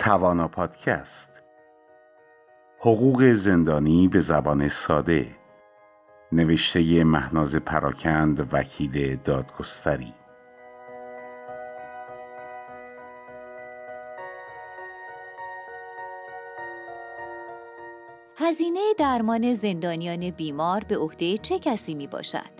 توانا پادکست. حقوق زندانی به زبان ساده. نوشته مهناز پراکند وکیل دادگستری. هزینه درمان زندانیان بیمار به عهده چه کسی می باشد؟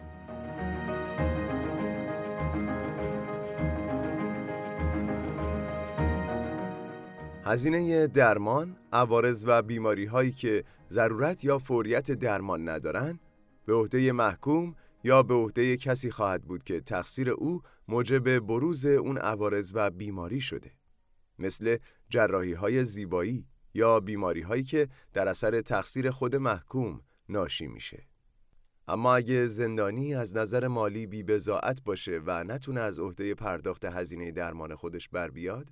هزینه درمان، عوارض و بیماری هایی که ضرورت یا فوریت درمان ندارن به عهده محکوم یا به عهده کسی خواهد بود که تقصیر او موجب بروز اون عوارض و بیماری شده. مثل جراحی های زیبایی یا بیماری هایی که در اثر تقصیر خود محکوم ناشی میشه. اما اگه زندانی از نظر مالی بی باشه و نتونه از عهده پرداخت هزینه درمان خودش بر بیاد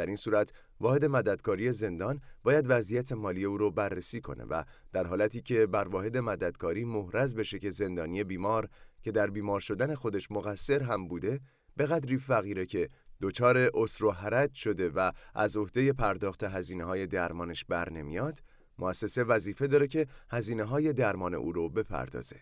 در این صورت واحد مددکاری زندان باید وضعیت مالی او رو بررسی کنه و در حالتی که بر واحد مددکاری محرز بشه که زندانی بیمار که در بیمار شدن خودش مقصر هم بوده به قدری فقیره که دچار اسر و حرج شده و از عهده پرداخت هزینه های درمانش بر نمیاد مؤسسه وظیفه داره که هزینه های درمان او رو بپردازه.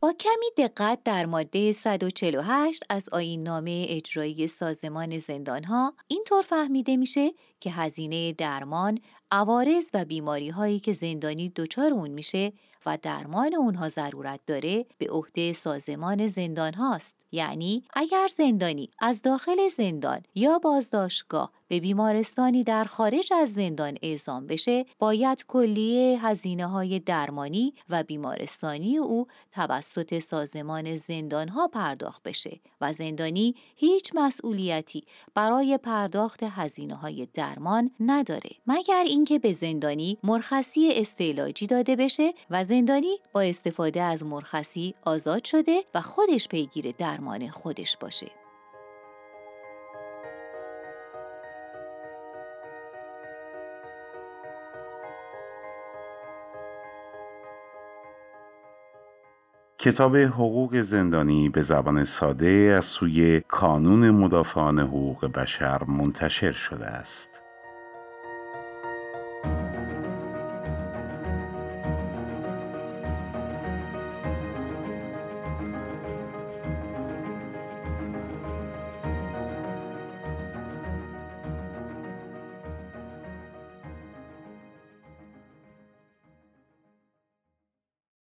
با کمی دقت در ماده 148 از آیین نامه اجرایی سازمان زندانها اینطور فهمیده میشه که هزینه درمان، عوارض و بیماری هایی که زندانی دچار اون میشه و درمان اونها ضرورت داره به عهده سازمان زندان هاست. یعنی اگر زندانی از داخل زندان یا بازداشتگاه به بیمارستانی در خارج از زندان اعزام بشه باید کلیه هزینه های درمانی و بیمارستانی او توسط سازمان زندان ها پرداخت بشه و زندانی هیچ مسئولیتی برای پرداخت هزینه های درمان نداره. مگر اینکه به زندانی مرخصی استعلاجی داده بشه و زندانی با استفاده از مرخصی آزاد شده و خودش پیگیر درمان خودش باشه کتاب حقوق زندانی به زبان ساده از سوی کانون مدافعان حقوق بشر منتشر شده است.